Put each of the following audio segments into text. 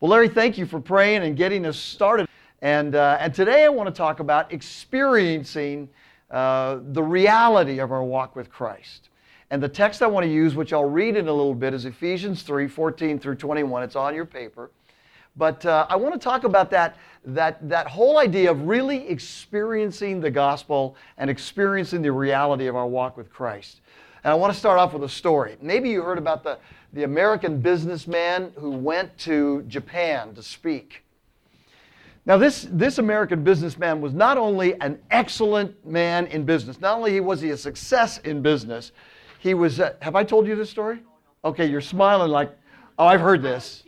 Well, Larry, thank you for praying and getting us started. And, uh, and today I want to talk about experiencing uh, the reality of our walk with Christ. And the text I want to use, which I'll read in a little bit, is Ephesians 3 14 through 21. It's on your paper. But uh, I want to talk about that, that, that whole idea of really experiencing the gospel and experiencing the reality of our walk with Christ. And I want to start off with a story. Maybe you heard about the, the American businessman who went to Japan to speak. Now, this, this American businessman was not only an excellent man in business, not only was he a success in business, he was, uh, have I told you this story? Okay, you're smiling like, oh, I've heard this.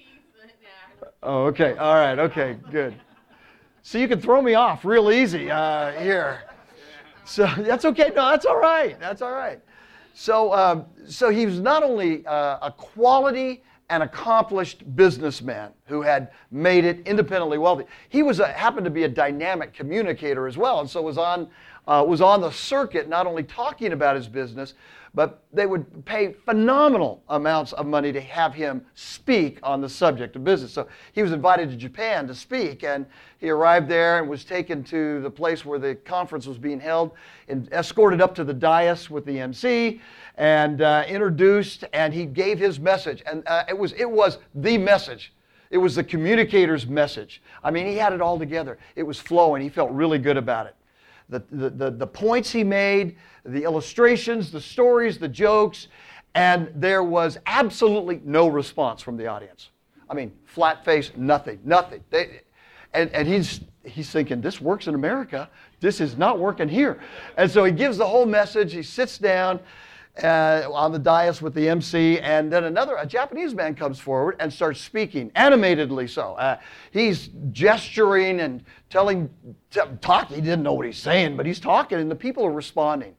Oh, okay, all right, okay, good. So you can throw me off real easy uh, here. So that's okay. No, that's all right. That's all right. So, um, so he was not only uh, a quality and accomplished businessman who had made it independently wealthy. He was a, happened to be a dynamic communicator as well, and so was on uh, was on the circuit, not only talking about his business, but they would pay phenomenal amounts of money to have him speak on the subject of business. So he was invited to Japan to speak, and he arrived there and was taken to the place where the conference was being held and escorted up to the dais with the MC and uh, introduced, and he gave his message. And uh, it, was, it was the message. It was the communicator's message. I mean, he had it all together. It was flowing. He felt really good about it the, the, the, points he made, the illustrations, the stories, the jokes, and there was absolutely no response from the audience. I mean, flat face, nothing, nothing. They, and, and he's, he's thinking, this works in America. This is not working here. And so he gives the whole message. He sits down uh, on the dais with the MC, and then another, a Japanese man comes forward and starts speaking, animatedly so. Uh, he's gesturing and telling, t- talking. He didn't know what he's saying, but he's talking, and the people are responding.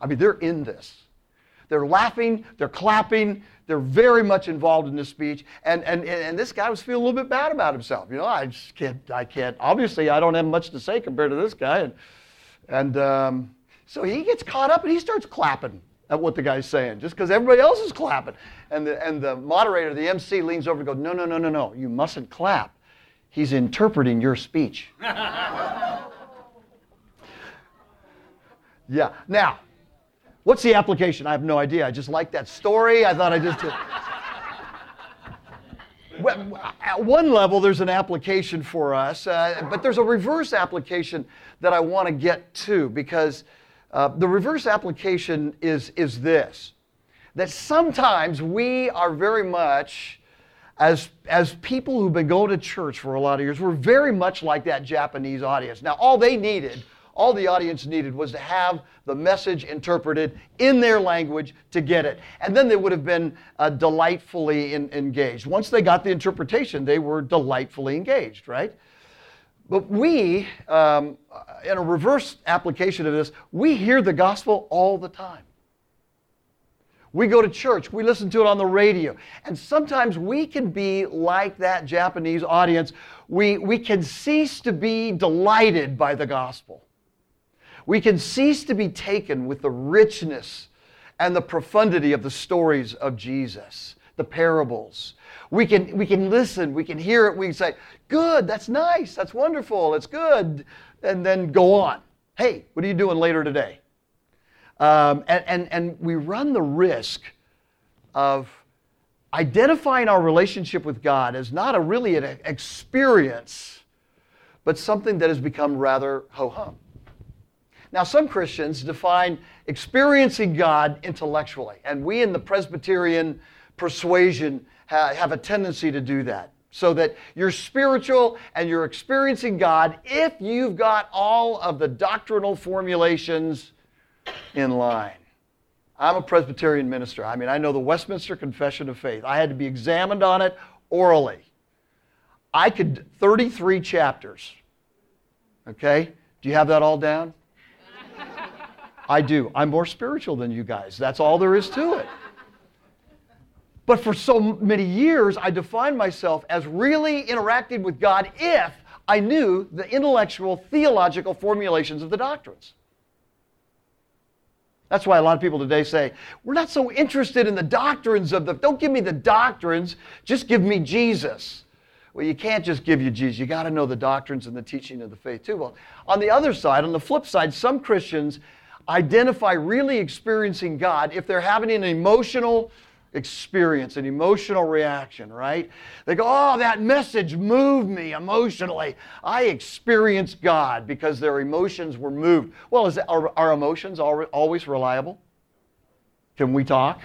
I mean, they're in this. They're laughing, they're clapping, they're very much involved in this speech. And, and, and this guy was feeling a little bit bad about himself. You know, I just can't, I can't, obviously, I don't have much to say compared to this guy. And, and um, so he gets caught up and he starts clapping at what the guy's saying, just because everybody else is clapping. And the, and the moderator, the MC, leans over and goes, No, no, no, no, no, you mustn't clap. He's interpreting your speech. yeah. Now, what's the application? I have no idea. I just like that story. I thought I just. At one level, there's an application for us, uh, but there's a reverse application that I want to get to because uh, the reverse application is, is this that sometimes we are very much, as, as people who've been going to church for a lot of years, we're very much like that Japanese audience. Now, all they needed, all the audience needed was to have the message interpreted in their language to get it. And then they would have been uh, delightfully in, engaged. Once they got the interpretation, they were delightfully engaged, right? But we, um, in a reverse application of this, we hear the gospel all the time. We go to church, we listen to it on the radio, and sometimes we can be like that Japanese audience. We, we can cease to be delighted by the gospel. We can cease to be taken with the richness and the profundity of the stories of Jesus, the parables, we can, we can listen, we can hear it, we can say, Good, that's nice, that's wonderful, it's good, and then go on. Hey, what are you doing later today? Um, and, and, and we run the risk of identifying our relationship with God as not a really an experience, but something that has become rather ho hum. Now, some Christians define experiencing God intellectually, and we in the Presbyterian persuasion have a tendency to do that. So that you're spiritual and you're experiencing God if you've got all of the doctrinal formulations in line. I'm a Presbyterian minister. I mean, I know the Westminster Confession of Faith. I had to be examined on it orally. I could, 33 chapters. Okay? Do you have that all down? I do. I'm more spiritual than you guys. That's all there is to it. But for so many years, I defined myself as really interacting with God if I knew the intellectual, theological formulations of the doctrines. That's why a lot of people today say, we're not so interested in the doctrines of the, don't give me the doctrines, just give me Jesus. well, you can't just give you Jesus. You got to know the doctrines and the teaching of the faith too. Well, on the other side, on the flip side, some Christians identify really experiencing God if they're having an emotional experience, an emotional reaction, right? They go, Oh, that message moved me emotionally. I experienced God because their emotions were moved. Well, is are our emotions always reliable? Can we talk?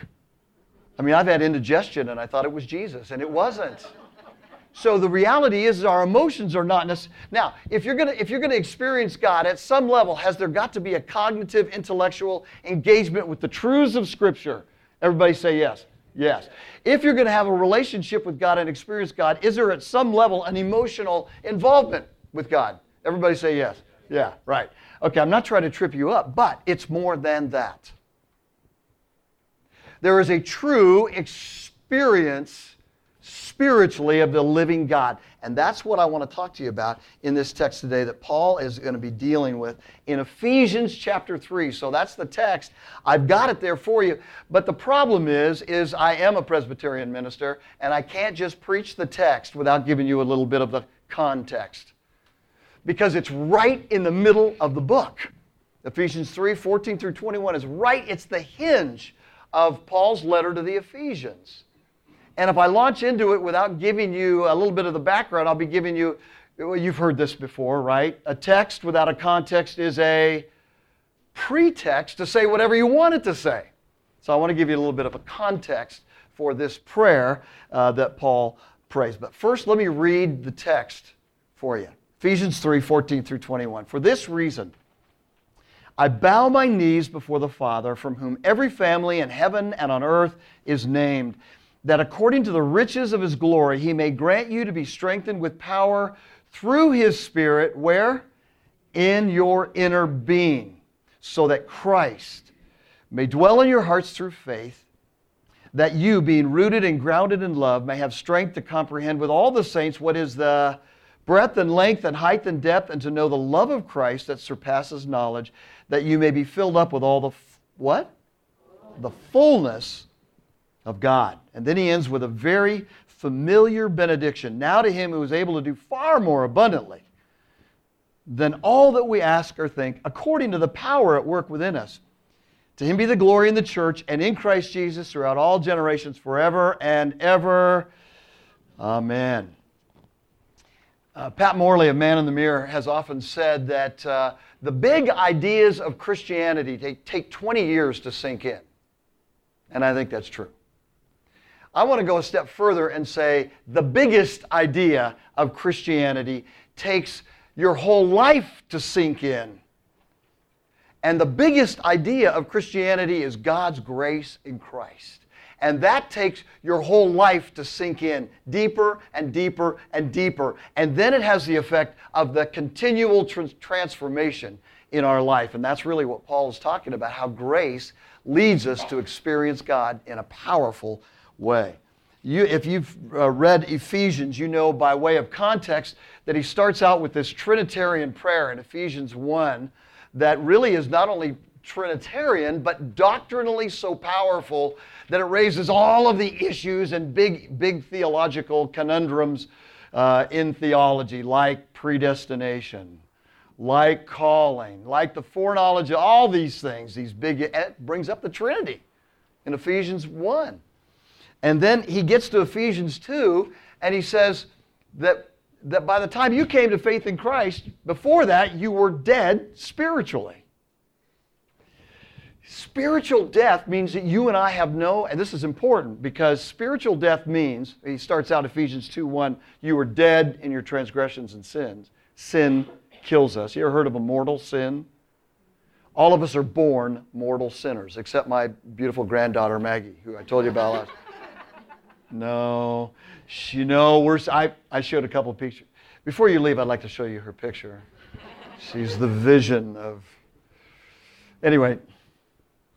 I mean, I've had indigestion and I thought it was Jesus, and it wasn't. So the reality is, our emotions are not necessary. Now, if you're gonna if you're gonna experience God at some level, has there got to be a cognitive, intellectual engagement with the truths of Scripture? Everybody say yes. Yes. If you're going to have a relationship with God and experience God, is there at some level an emotional involvement with God? Everybody say yes. Yeah, right. Okay, I'm not trying to trip you up, but it's more than that. There is a true experience spiritually of the living God. And that's what I want to talk to you about in this text today that Paul is going to be dealing with in Ephesians chapter 3. So that's the text. I've got it there for you. But the problem is is I am a Presbyterian minister and I can't just preach the text without giving you a little bit of the context. Because it's right in the middle of the book. Ephesians 3 14 through 21 is right, it's the hinge of Paul's letter to the Ephesians. And if I launch into it without giving you a little bit of the background, I'll be giving you, well, you've heard this before, right? A text without a context is a pretext to say whatever you want it to say. So I want to give you a little bit of a context for this prayer uh, that Paul prays. But first, let me read the text for you Ephesians 3 14 through 21. For this reason, I bow my knees before the Father, from whom every family in heaven and on earth is named that according to the riches of his glory, he may grant you to be strengthened with power through his Spirit, where? In your inner being, so that Christ may dwell in your hearts through faith, that you, being rooted and grounded in love, may have strength to comprehend with all the saints what is the breadth and length and height and depth, and to know the love of Christ that surpasses knowledge, that you may be filled up with all the f- what? The fullness of God. And then he ends with a very familiar benediction. Now to him who is able to do far more abundantly than all that we ask or think, according to the power at work within us. To him be the glory in the church and in Christ Jesus throughout all generations, forever and ever. Amen. Uh, Pat Morley of Man in the Mirror has often said that uh, the big ideas of Christianity take, take 20 years to sink in. And I think that's true. I want to go a step further and say the biggest idea of Christianity takes your whole life to sink in. And the biggest idea of Christianity is God's grace in Christ. And that takes your whole life to sink in deeper and deeper and deeper. And then it has the effect of the continual transformation in our life. And that's really what Paul is talking about how grace leads us to experience God in a powerful way. You, if you've uh, read Ephesians, you know by way of context that he starts out with this Trinitarian prayer in Ephesians 1 that really is not only Trinitarian, but doctrinally so powerful that it raises all of the issues and big, big theological conundrums uh, in theology, like predestination, like calling, like the foreknowledge of all these things, these big, it brings up the Trinity in Ephesians 1. And then he gets to Ephesians 2 and he says that, that by the time you came to faith in Christ, before that, you were dead spiritually. Spiritual death means that you and I have no, and this is important because spiritual death means, he starts out Ephesians 2 1, you were dead in your transgressions and sins. Sin kills us. You ever heard of a mortal sin? All of us are born mortal sinners, except my beautiful granddaughter Maggie, who I told you about last. No. You know, we're, I, I showed a couple pictures. Before you leave, I'd like to show you her picture. She's the vision of. Anyway,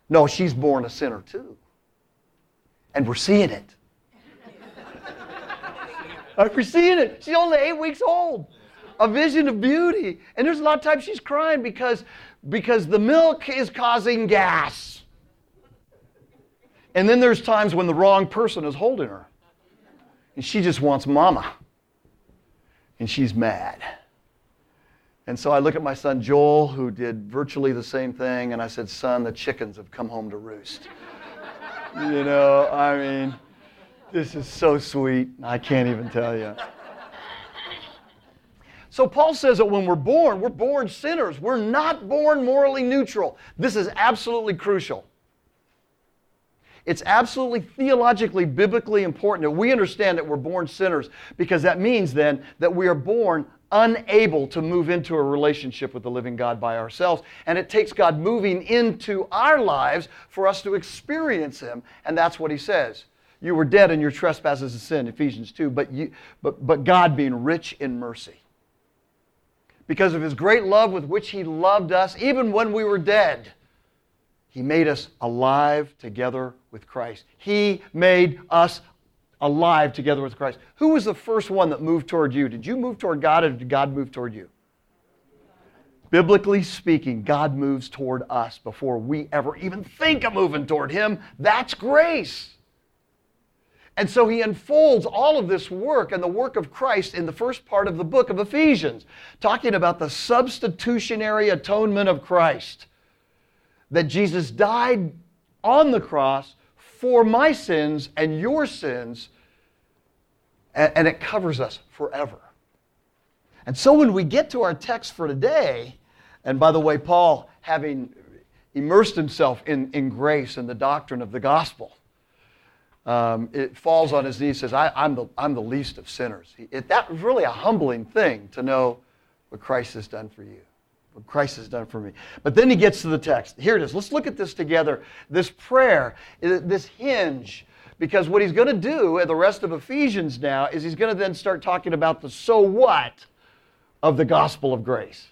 no, she's born a sinner too. And we're seeing it. we're seeing it. She's only eight weeks old. A vision of beauty. And there's a lot of times she's crying because, because the milk is causing gas. And then there's times when the wrong person is holding her. And she just wants mama. and she's mad. And so I look at my son Joel, who did virtually the same thing, and I said, Son, the chickens have come home to roost. you know, I mean, this is so sweet. I can't even tell you. So Paul says that when we're born, we're born sinners. We're not born morally neutral. This is absolutely crucial. It's absolutely theologically, biblically important that we understand that we're born sinners because that means then that we are born unable to move into a relationship with the living God by ourselves. And it takes God moving into our lives for us to experience Him. And that's what He says. You were dead in your trespasses and sin, Ephesians 2, but, you, but, but God being rich in mercy. Because of His great love with which He loved us, even when we were dead he made us alive together with Christ. He made us alive together with Christ. Who was the first one that moved toward you? Did you move toward God or did God move toward you? Biblically speaking, God moves toward us before we ever even think of moving toward Him. That's grace. And so he unfolds all of this work and the work of Christ in the first part of the book of Ephesians, talking about the substitutionary atonement of Christ that Jesus died on the cross for my sins and your sins, and, it covers us forever. And so when we get to our text for today, and by the way, Paul, having immersed himself in, in grace and the doctrine of the gospel, um, it falls on his knees and says, I, am the, I'm the least of sinners. It, that was really a humbling thing to know what Christ has done for you what Christ has done for me. But then he gets to the text. Here it is. Let's look at this together. This prayer, this hinge, because what he's going to do in the rest of Ephesians now is he's going to then start talking about the so what of the gospel of grace.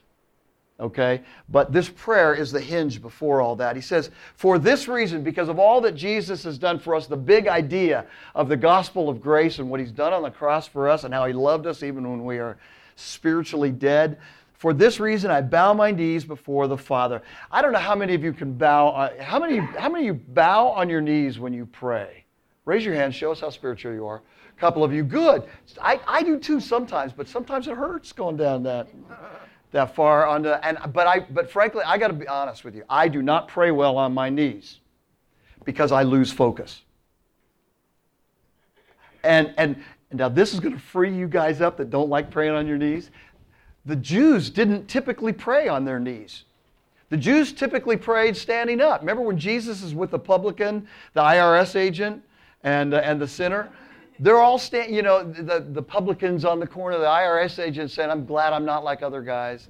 Okay? But this prayer is the hinge before all that. He says, For this reason, because of all that Jesus has done for us, the big idea of the gospel of grace and what he's done on the cross for us and how he loved us even when we are spiritually dead, for this reason, I bow my knees before the Father. I don't know how many of you can bow. Uh, how many? How many you bow on your knees when you pray? Raise your hand. Show us how spiritual you are. A couple of you, good. I, I do too sometimes, but sometimes it hurts going down that that far on the, and but I but frankly, I got to be honest with you. I do not pray well on my knees because I lose focus. And and now this is going to free you guys up that don't like praying on your knees the Jews didn't typically pray on their knees. The Jews typically prayed standing up. Remember when Jesus is with the publican, the IRS agent, and, uh, and the sinner? They're all standing, you know, the, the publicans on the corner, the IRS agent saying, I'm glad I'm not like other guys.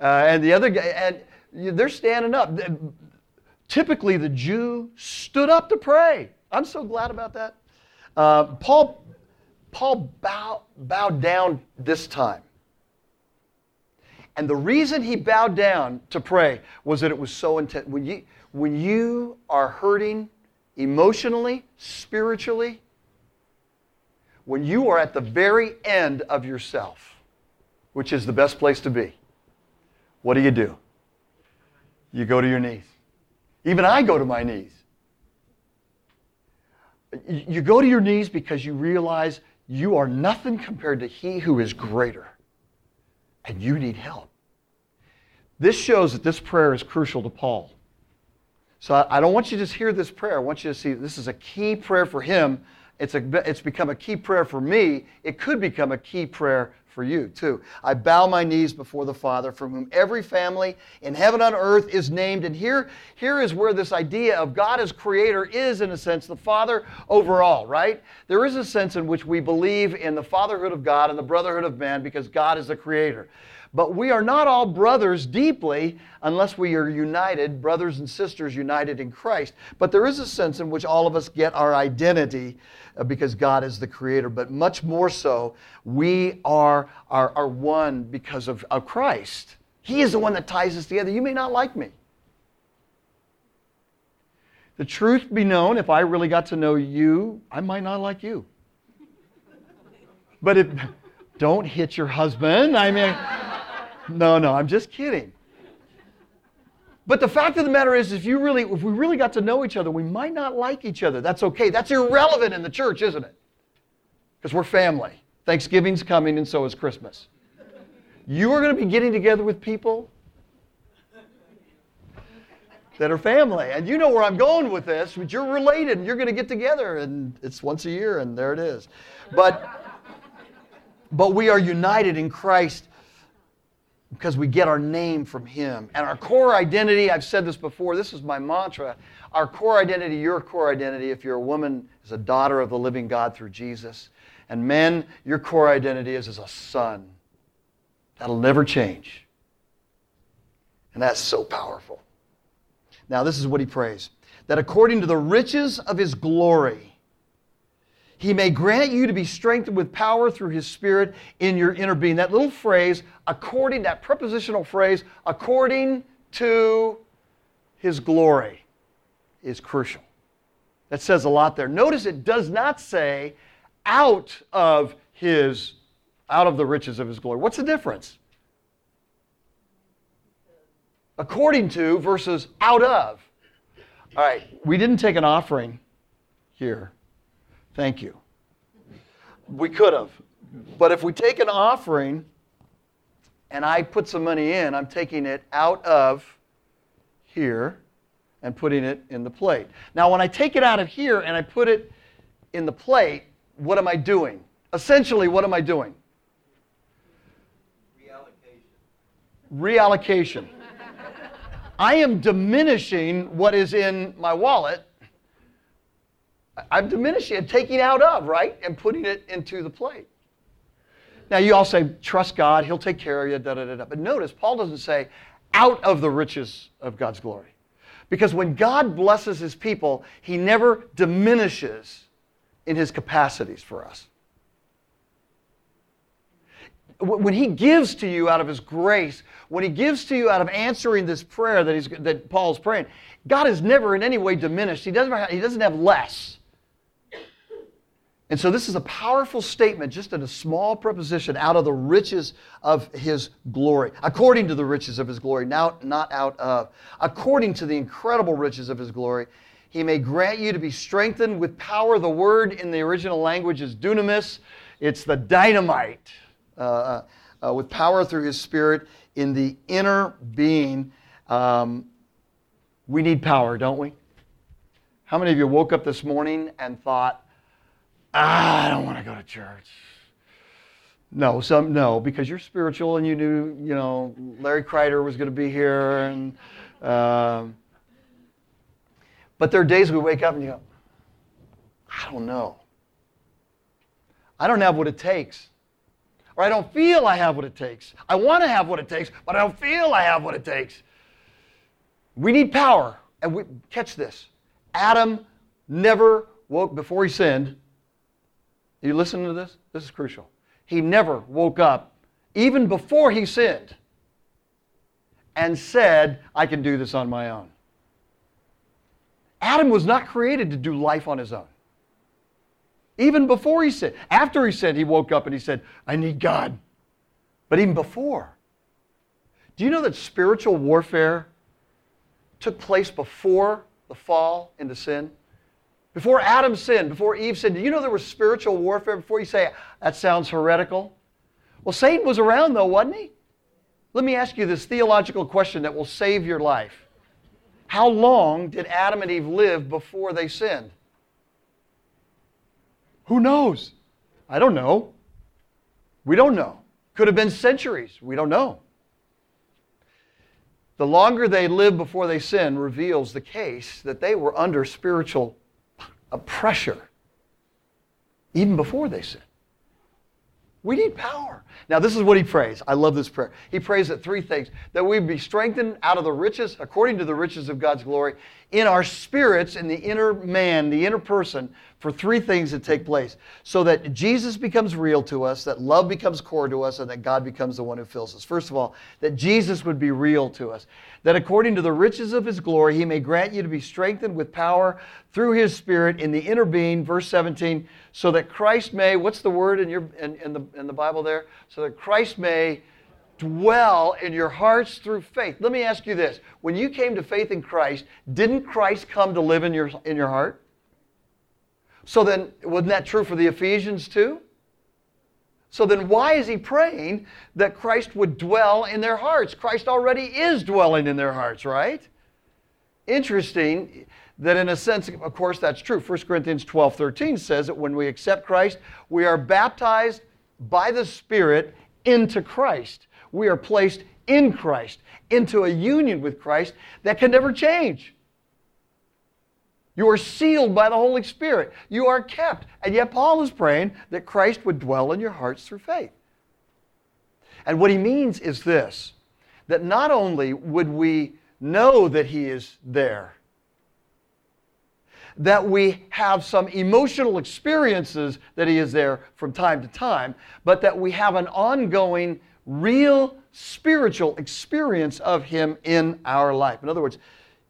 Uh, and the other guy, and they're standing up. Typically, the Jew stood up to pray. I'm so glad about that. Uh, Paul, Paul bow, bowed down this time. And the reason he bowed down to pray was that it was so intense. When you, when you are hurting emotionally, spiritually, when you are at the very end of yourself, which is the best place to be, what do you do? You go to your knees. Even I go to my knees. You go to your knees because you realize you are nothing compared to He who is greater, and you need help. This shows that this prayer is crucial to Paul. So I, don't want you to just hear this prayer. I want you to see this is a key prayer for him. It's, a, it's become a key prayer for me. It could become a key prayer for you too. I bow my knees before the Father, from whom every family in heaven and earth is named. And here, here is where this idea of God as creator is, in a sense, the Father overall, right? There is a sense in which we believe in the fatherhood of God and the brotherhood of man because God is the creator. But we are not all brothers deeply unless we are united, brothers and sisters united in Christ. But there is a sense in which all of us get our identity uh, because God is the creator. But much more so, we are, are, are one because of, of Christ. He is the one that ties us together. You may not like me. The truth be known, if I really got to know you, I might not like you. But if, don't hit your husband. I mean, no, no, I'm just kidding. But the fact of the matter is, if you really, if we really got to know each other, we might not like each other. That's okay. That's irrelevant in the church, isn't it? Because we're family. Thanksgiving's coming, and so is Christmas. You are going to be getting together with people that are family. And you know where I'm going with this, but you're related and you're going to get together and it's once a year and there it is. But but we are united in Christ because we get our name from him. And our core identity, I've said this before, this is my mantra. Our core identity, your core identity, if you're a woman, is a daughter of the living God through Jesus. And men, your core identity is as a son. That'll never change. And that's so powerful. Now, this is what he prays that according to the riches of his glory, he may grant you to be strengthened with power through his spirit in your inner being. That little phrase, according, that prepositional phrase, according to his glory, is crucial. That says a lot there. Notice it does not say out of his, out of the riches of his glory. What's the difference? according to versus out of. All right, we didn't take an offering here. Thank you. We could have. But if we take an offering and I put some money in, I'm taking it out of here and putting it in the plate. Now, when I take it out of here and I put it in the plate, what am I doing? Essentially, what am I doing? Reallocation. Reallocation. I am diminishing what is in my wallet. I'm diminishing and taking out of, right? And putting it into the plate. Now, you all say, trust God, He'll take care of you, da da da da. But notice, Paul doesn't say, out of the riches of God's glory. Because when God blesses His people, He never diminishes in His capacities for us when he gives to you out of his grace, when he gives to you out of answering this prayer that, he's, that Paul's praying, God is never in any way diminished. He doesn't, have, he doesn't have less. And so this is a powerful statement, just in a small preposition, out of the riches of his glory. According to the riches of his glory, now not out of. According to the incredible riches of his glory, he may grant you to be strengthened with power. The word in the original language is dunamis. It's the dynamite uh, uh, uh, with power through His Spirit in the inner being. Um, we need power, don't we? How many of you woke up this morning and thought, ah, I don't want to go to church? No, some no, because you're spiritual and you knew, you know, Larry Kreider was going to be here, and um, but there are days we wake up and you go, I don't know. I don't have what it takes or I don't feel I have what it takes. I want to have what it takes, but I don't feel I have what it takes. We need power. And we, catch this Adam never woke before he sinned. You listen to this? This is crucial. He never woke up, even before he sinned, and said, I can do this on my own. Adam was not created to do life on his own. Even before he sinned. After he sinned, he woke up and he said, I need God. But even before. Do you know that spiritual warfare took place before the fall into sin? Before Adam sinned, before Eve sinned, do you know there was spiritual warfare before you say, that sounds heretical? Well, Satan was around though, wasn't he? Let me ask you this theological question that will save your life. How long did Adam and Eve live before they sinned? Who knows? I don't know. We don't know. Could have been centuries. We don't know. The longer they lived before they sinned reveals the case that they were under spiritual pressure even before they sin. We need power. Now, this is what he prays. I love this prayer. He prays that three things that we be strengthened out of the riches, according to the riches of God's glory, in our spirits, in the inner man, the inner person, for three things that take place. So that Jesus becomes real to us, that love becomes core to us, and that God becomes the one who fills us. First of all, that Jesus would be real to us. That according to the riches of his glory, he may grant you to be strengthened with power through his spirit in the inner being, verse 17, so that Christ may, what's the word in, your, in, in the, in the Bible there? So that Christ may dwell in your hearts through faith. Let me ask you this. When you came to faith in Christ, didn't Christ come to live in your, in your heart? So then, wasn't that true for the Ephesians too? So then, why is he praying that Christ would dwell in their hearts? Christ already is dwelling in their hearts, right? Interesting that, in a sense, of course, that's true. 1 Corinthians 12 13 says that when we accept Christ, we are baptized by the Spirit into Christ. We are placed in Christ, into a union with Christ that can never change. You are sealed by the Holy Spirit. You are kept. And yet, Paul is praying that Christ would dwell in your hearts through faith. And what he means is this that not only would we know that he is there, that we have some emotional experiences that he is there from time to time, but that we have an ongoing, real spiritual experience of him in our life. In other words,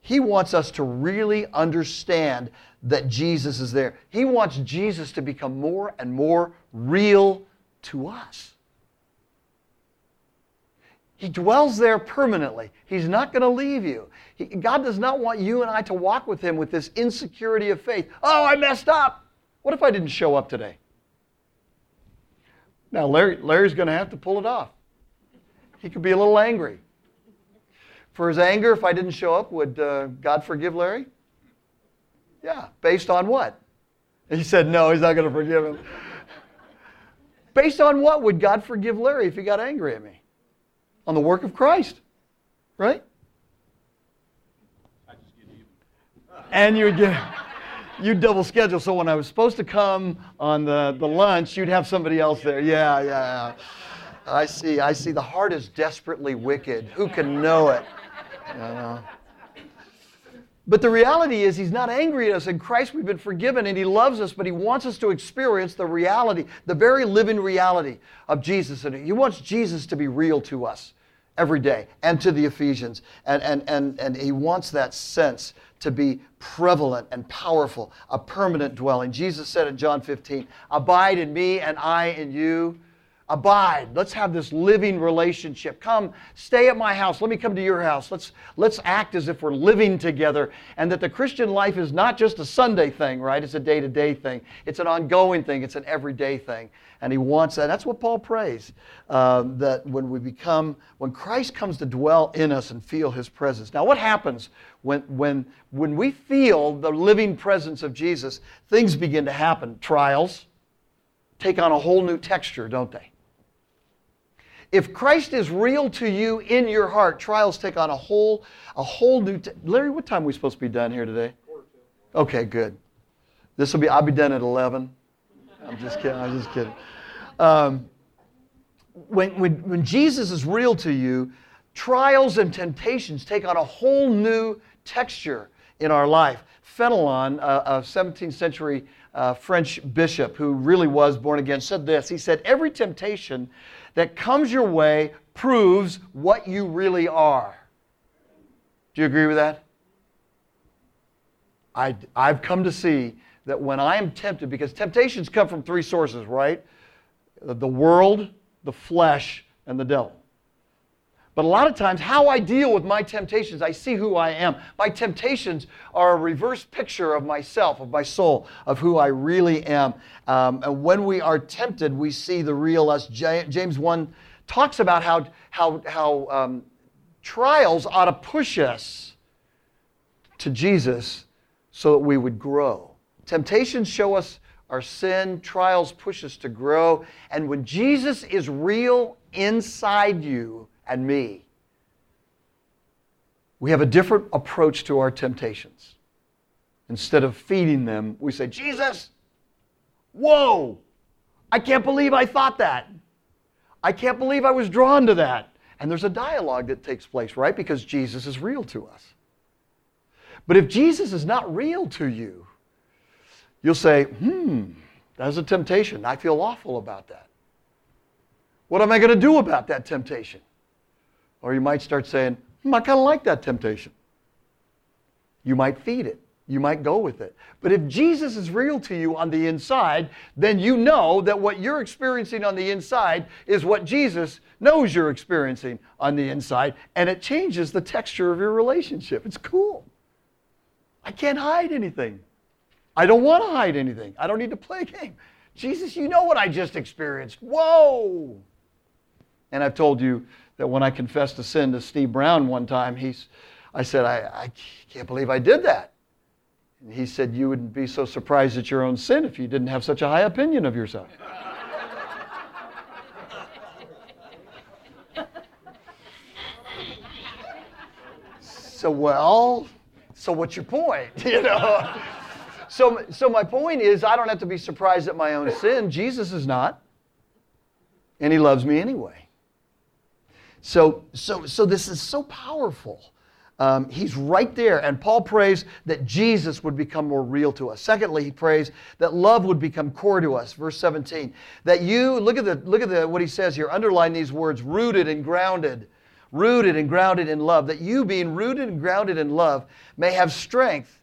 he wants us to really understand that Jesus is there. He wants Jesus to become more and more real to us. He dwells there permanently. He's not going to leave you. He, God does not want you and I to walk with Him with this insecurity of faith. Oh, I messed up. What if I didn't show up today? Now, Larry, Larry's going to have to pull it off. He could be a little angry for his anger if I didn't show up, would uh, God forgive Larry? Yeah. Based on what? He said, no, he's not going to forgive him. Based on what would God forgive Larry if he got angry at me? On the work of Christ, right? And you would get you double schedule. So when I was supposed to come on the, the lunch, you'd have somebody else there. Yeah, yeah. I see. I see. The heart is desperately wicked. Who can know it? But the reality is, He's not angry at us. In Christ, we've been forgiven and He loves us, but He wants us to experience the reality, the very living reality of Jesus. And He wants Jesus to be real to us every day and to the Ephesians. And, and, and, and He wants that sense to be prevalent and powerful, a permanent dwelling. Jesus said in John 15, Abide in me and I in you abide. Let's have this living relationship. Come stay at my house. Let me come to your house. Let's let's act as if we're living together and that the christian life is not just a sunday thing right? It's a day-to-day thing. It's an ongoing thing. It's an everyday thing. And he wants that. That's what paul prays uh, that when we become when christ comes to dwell in us and feel his presence. Now what happens when when when we feel the living presence of jesus things begin to happen. Trials take on a whole new texture don't they if Christ is real to you in your heart, trials take on a whole, a whole new. T- Larry, what time are we supposed to be done here today? Okay, good. This will be. I'll be done at eleven. I'm just kidding. I'm just kidding. Um, when, when, when Jesus is real to you, trials and temptations take on a whole new texture in our life. Fenelon, a 17th century uh, French bishop who really was born again, said this. He said, Every temptation that comes your way proves what you really are. Do you agree with that? I, I've come to see that when I am tempted, because temptations come from three sources, right? The world, the flesh, and the devil. But a lot of times, how I deal with my temptations, I see who I am. My temptations are a reverse picture of myself, of my soul, of who I really am. Um, and when we are tempted, we see the real us. James 1 talks about how, how, how um, trials ought to push us to Jesus so that we would grow. Temptations show us our sin, trials push us to grow. And when Jesus is real inside you, and me. We have a different approach to our temptations. Instead of feeding them, we say, Jesus, whoa, I can't believe I thought that. I can't believe I was drawn to that. And there's a dialogue that takes place, right? Because Jesus is real to us. But if Jesus is not real to you, you'll say, hmm, that's a temptation. I feel awful about that. What am I going to do about that temptation? Or you might start saying, hmm, I kind of like that temptation. You might feed it. You might go with it. But if Jesus is real to you on the inside, then you know that what you're experiencing on the inside is what Jesus knows you're experiencing on the inside, and it changes the texture of your relationship. It's cool. I can't hide anything. I don't want to hide anything. I don't need to play a game. Jesus, you know what I just experienced. Whoa. And I've told you that when I confessed a sin to Steve Brown one time, he's, I said, I, I can't believe I did that. And he said, You wouldn't be so surprised at your own sin if you didn't have such a high opinion of yourself. so, well, so what's your point? You know? so, so my point is, I don't have to be surprised at my own sin. Jesus is not. And he loves me anyway. So, so, so this is so powerful. Um, he's right there. And Paul prays that Jesus would become more real to us. Secondly, he prays that love would become core to us. Verse 17. That you, look at, the, look at the, what he says here, underline these words rooted and grounded. Rooted and grounded in love. That you, being rooted and grounded in love, may have strength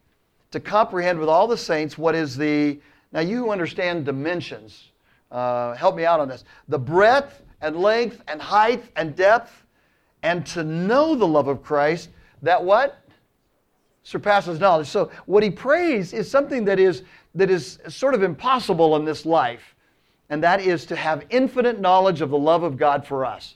to comprehend with all the saints what is the, now you understand dimensions, uh, help me out on this. The breadth and length and height and depth, and to know the love of Christ that what? Surpasses knowledge. So what he prays is something that is that is sort of impossible in this life, and that is to have infinite knowledge of the love of God for us.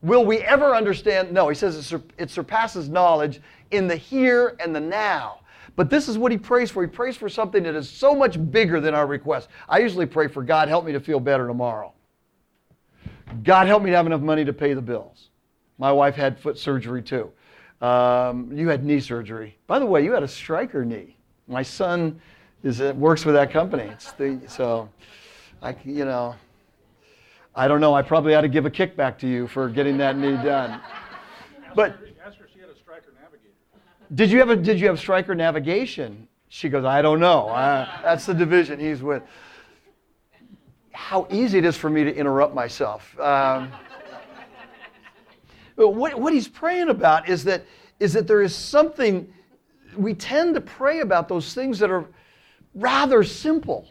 Will we ever understand? No, he says it, sur- it surpasses knowledge in the here and the now. But this is what he prays for. He prays for something that is so much bigger than our request. I usually pray for God, help me to feel better tomorrow. God, help me to have enough money to pay the bills. My wife had foot surgery too. Um, you had knee surgery. By the way, you had a Stryker knee. My son is uh, works with that company. The, so, I you know, I don't know. I probably ought to give a kickback to you for getting that knee done. But ask her if she had a Stryker navigator. did you have a did you have Stryker navigation? She goes, I don't know. Uh, that's the division he's with. How easy it is for me to interrupt myself. Um, what, what he's praying about is that, is that there is something, we tend to pray about those things that are rather simple,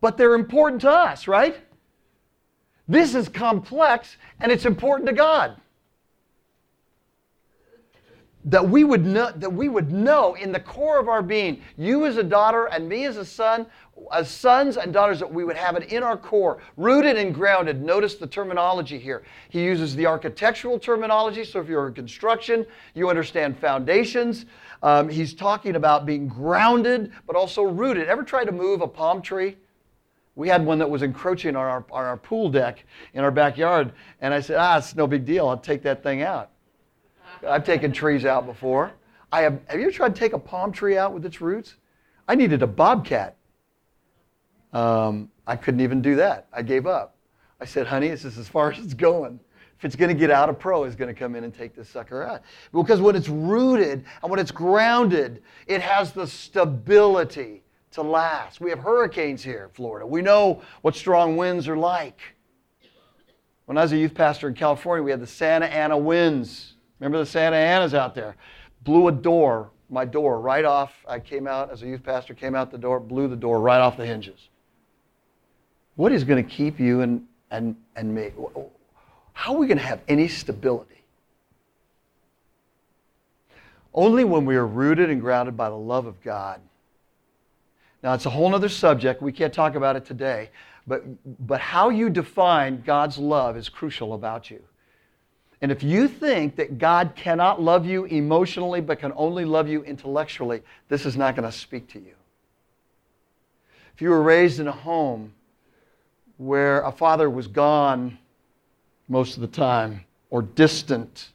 but they're important to us, right? This is complex and it's important to God. That we would know that we would know in the core of our being, you as a daughter and me as a son, as sons and daughters, that we would have it in our core, rooted and grounded. Notice the terminology here. He uses the architectural terminology, so if you're in construction, you understand foundations. Um, he's talking about being grounded, but also rooted. Ever try to move a palm tree? We had one that was encroaching on our, on our pool deck in our backyard, and I said, ah, it's no big deal. I'll take that thing out. I've taken trees out before. I have, have you ever tried to take a palm tree out with its roots? I needed a bobcat um, I couldn't even do that. I gave up. I said, honey, this is as far as it's going. If it's going to get out, a pro is going to come in and take this sucker out. Because when it's rooted and when it's grounded, it has the stability to last. We have hurricanes here in Florida. We know what strong winds are like. When I was a youth pastor in California, we had the Santa Ana winds. Remember the Santa Anas out there? Blew a door, my door, right off. I came out as a youth pastor, came out the door, blew the door right off the hinges. What is going to keep you and, and, and me? How are we going to have any stability? Only when we are rooted and grounded by the love of God. Now, it's a whole other subject. We can't talk about it today. But, but how you define God's love is crucial about you. And if you think that God cannot love you emotionally but can only love you intellectually, this is not going to speak to you. If you were raised in a home where a father was gone most of the time or distant.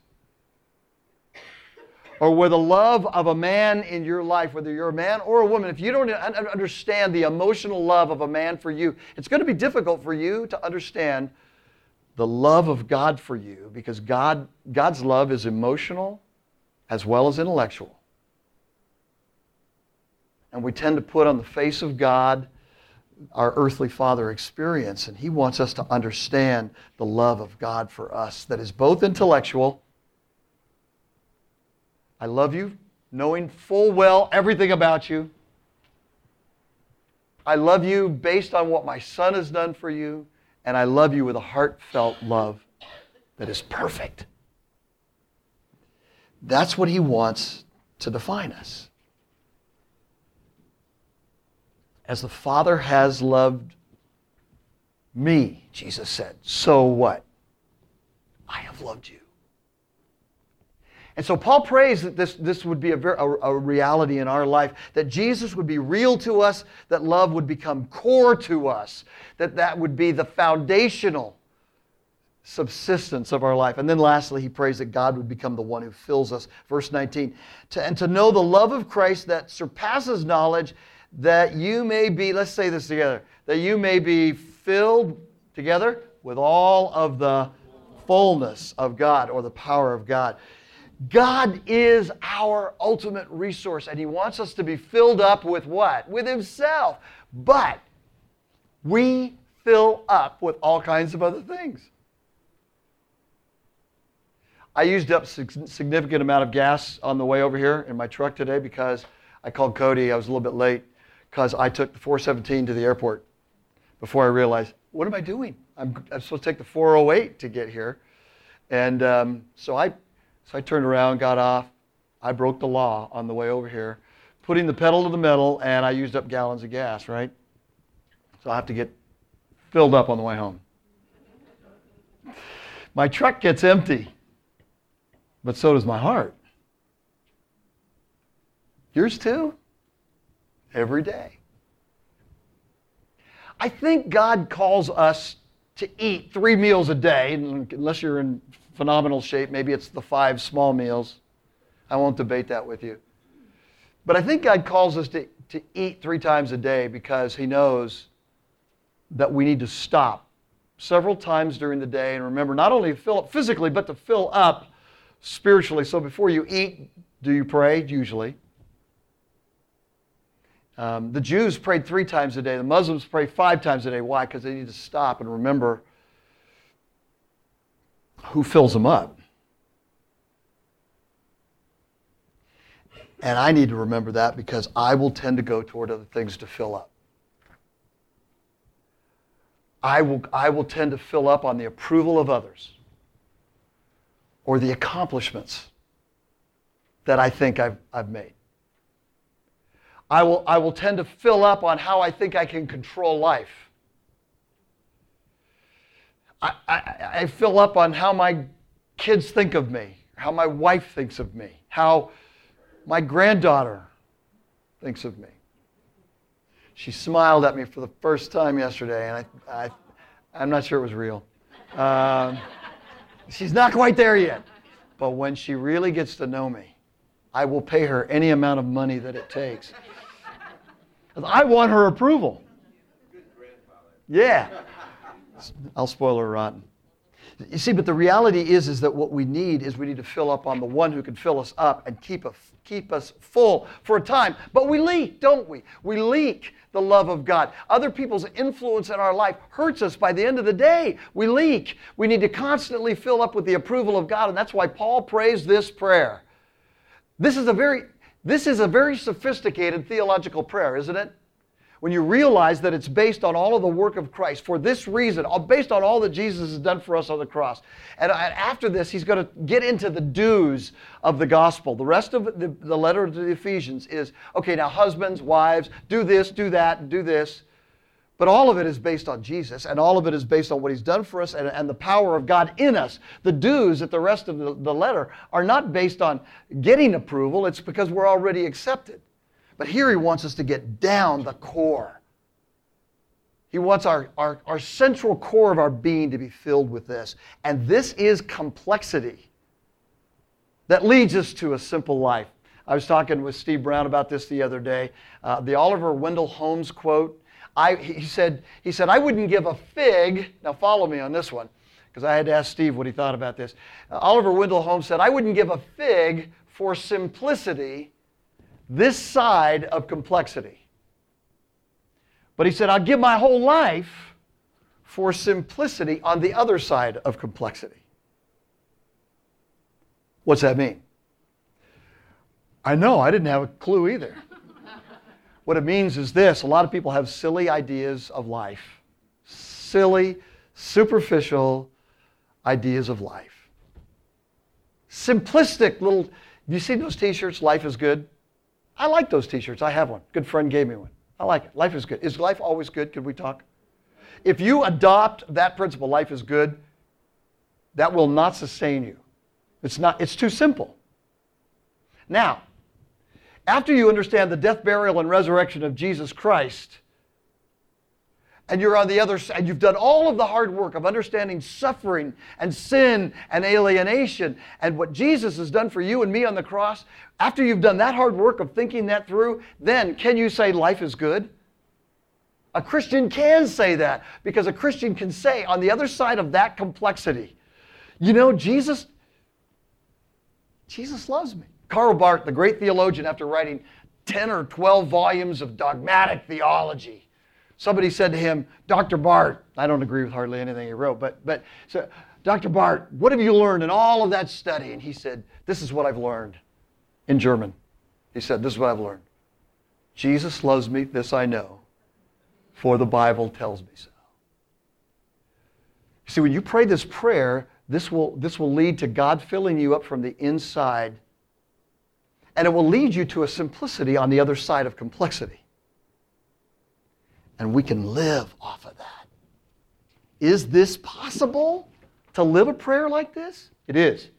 Or where the love of a man in your life, whether you're a man or a woman, if you don't understand the emotional love of a man for you, it's going to be difficult for you to understand the love of God for you because God, God's love is emotional as well as intellectual. And we tend to put on the face of God our earthly father experience. And he wants us to understand the love of God for us that is both intellectual. I love you, knowing full well everything about you. I love you based on what my son has done for you. And I love you with a heartfelt love that is perfect. That's what he wants to define us. As the Father has loved me, Jesus said, so what? I have loved you. And so Paul prays that this, this would be a, a, a, reality in our life, that Jesus would be real to us, that love would become core to us, that that would be the foundational subsistence of our life. And then lastly, he prays that God would become the one who fills us. Verse 19, to, and to know the love of Christ that surpasses knowledge, that you may be, let's say this together, that you may be filled together with all of the fullness of God or the power of God. God is our ultimate resource, and He wants us to be filled up with what? With Himself. But we fill up with all kinds of other things. I used up a significant amount of gas on the way over here in my truck today because I called Cody. I was a little bit late because I took the 417 to the airport before I realized, what am I doing? I'm, I'm supposed to take the 408 to get here. And um, so I so I turned around, got off. I broke the law on the way over here, putting the pedal to the metal, and I used up gallons of gas, right? So I have to get filled up on the way home. My truck gets empty, but so does my heart. Yours too? Every day. I think God calls us to eat three meals a day, unless you're in phenomenal shape. Maybe it's the five small meals. I won't debate that with you. But I think God calls us to, to eat three times a day because He knows that we need to stop several times during the day and remember not only to fill up physically, but to fill up spiritually. So before you eat, do you pray? Usually. Um, the Jews prayed three times a day. The Muslims pray five times a day. Why? Because they need to stop and remember who fills them up. And I need to remember that because I will tend to go toward other things to fill up. I will, I will tend to fill up on the approval of others or the accomplishments that I think I've, I've made. I will, I will tend to fill up on how I think I can control life I, I, I fill up on how my kids think of me, how my wife thinks of me, how my granddaughter thinks of me. She smiled at me for the first time yesterday, and I, I, am not sure it was real. Um, she's not quite there yet. But when she really gets to know me, I will pay her any amount of money that it takes. I want her approval. Yeah. I'll spoil her rotten. You see, but the reality is, is that what we need is we need to fill up on the one who can fill us up and keep, us keep us full for a time. But we leak, don't we? We leak the love of God. Other people's influence in our life hurts us by the end of the day. We leak. We need to constantly fill up with the approval of God, and that's why Paul prays this prayer. This is a very this is a very sophisticated theological prayer, isn't it? When you realize that it's based on all of the work of Christ for this reason, uh, based on all that Jesus has done for us on the cross. And uh, after this, he's going to get into the do's of the gospel. The rest of the, the letter to the Ephesians is okay, now, husbands, wives, do this, do that, do this. But all of it is based on Jesus, and all of it is based on what He's done for us and, and the power of God in us. The do's at the rest of the, the letter are not based on getting approval, it's because we're already accepted. But here he wants us to get down the core. He wants our, our, our central core of our being to be filled with this. And this is complexity that leads us to a simple life. I was talking with Steve Brown about this the other day. Uh, the Oliver Wendell Holmes quote. I, he, said, he said, I wouldn't give a fig. Now, follow me on this one, because I had to ask Steve what he thought about this. Uh, Oliver Wendell Holmes said, I wouldn't give a fig for simplicity this side of complexity. But he said, I'll give my whole life for simplicity on the other side of complexity. What's that mean? I know, I didn't have a clue either. what it means is this a lot of people have silly ideas of life, silly, superficial ideas of life. Simplistic little, you see those t shirts, Life is Good? I like those t shirts. I have one. Good friend gave me one. I like it. Life is good. Is life always good? Could we talk? If you adopt that principle, life is good, that will not sustain you. It's not, it's too simple. Now, after you understand the death, burial, and resurrection of Jesus Christ, and you're on the other side, you've done all of the hard work of understanding suffering and sin and alienation and what Jesus has done for you and me on the cross. After you've done that hard work of thinking that through, then can you say life is good? A Christian can say that because a Christian can say on the other side of that complexity, you know, Jesus, Jesus loves me. Karl Barth, the great theologian, after writing 10 or 12 volumes of dogmatic theology, somebody said to him, Dr. Barth, I don't agree with hardly anything he wrote, but, but so, Dr. Barth, what have you learned in all of that study? And he said, This is what I've learned in German. He said, This is what I've learned. Jesus loves me, this I know, for the Bible tells me so. See, when you pray this prayer, this will, this will lead to God filling you up from the inside, and it will lead you to a simplicity on the other side of complexity. And we can live off of that. Is this possible to live a prayer like this? It is.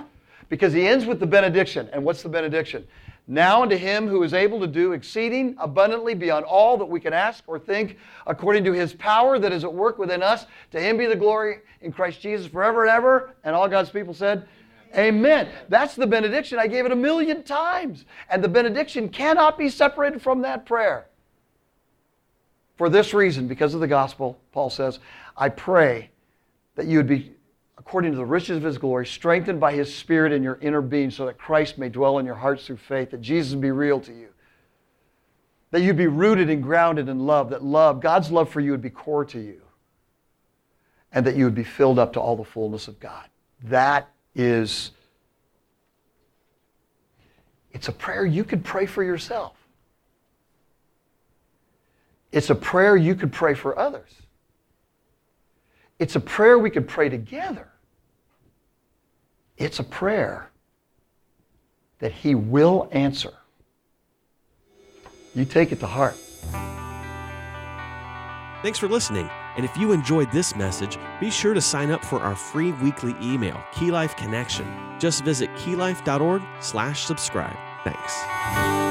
Because he ends with the benediction. And what's the benediction? Now unto him who is able to do exceeding abundantly beyond all that we can ask or think, according to his power that is at work within us, to him be the glory in Christ Jesus forever and ever. And all God's people said, Amen. That's the benediction. I gave it a million times. And the benediction cannot be separated from that prayer. For this reason, because of the gospel, Paul says, I pray that you would be according to the riches of his glory, strengthened by his spirit in your inner being, so that Christ may dwell in your hearts through faith, that Jesus be real to you. That you'd be rooted and grounded in love, that love, God's love for you would be core to you. And that you would be filled up to all the fullness of God. That is, it's a prayer you could pray for yourself. It's a prayer you could pray for others. It's a prayer we could pray together. It's a prayer that He will answer. You take it to heart. Thanks for listening. And if you enjoyed this message, be sure to sign up for our free weekly email, Key Life Connection. Just visit keylife.org slash subscribe. Thanks.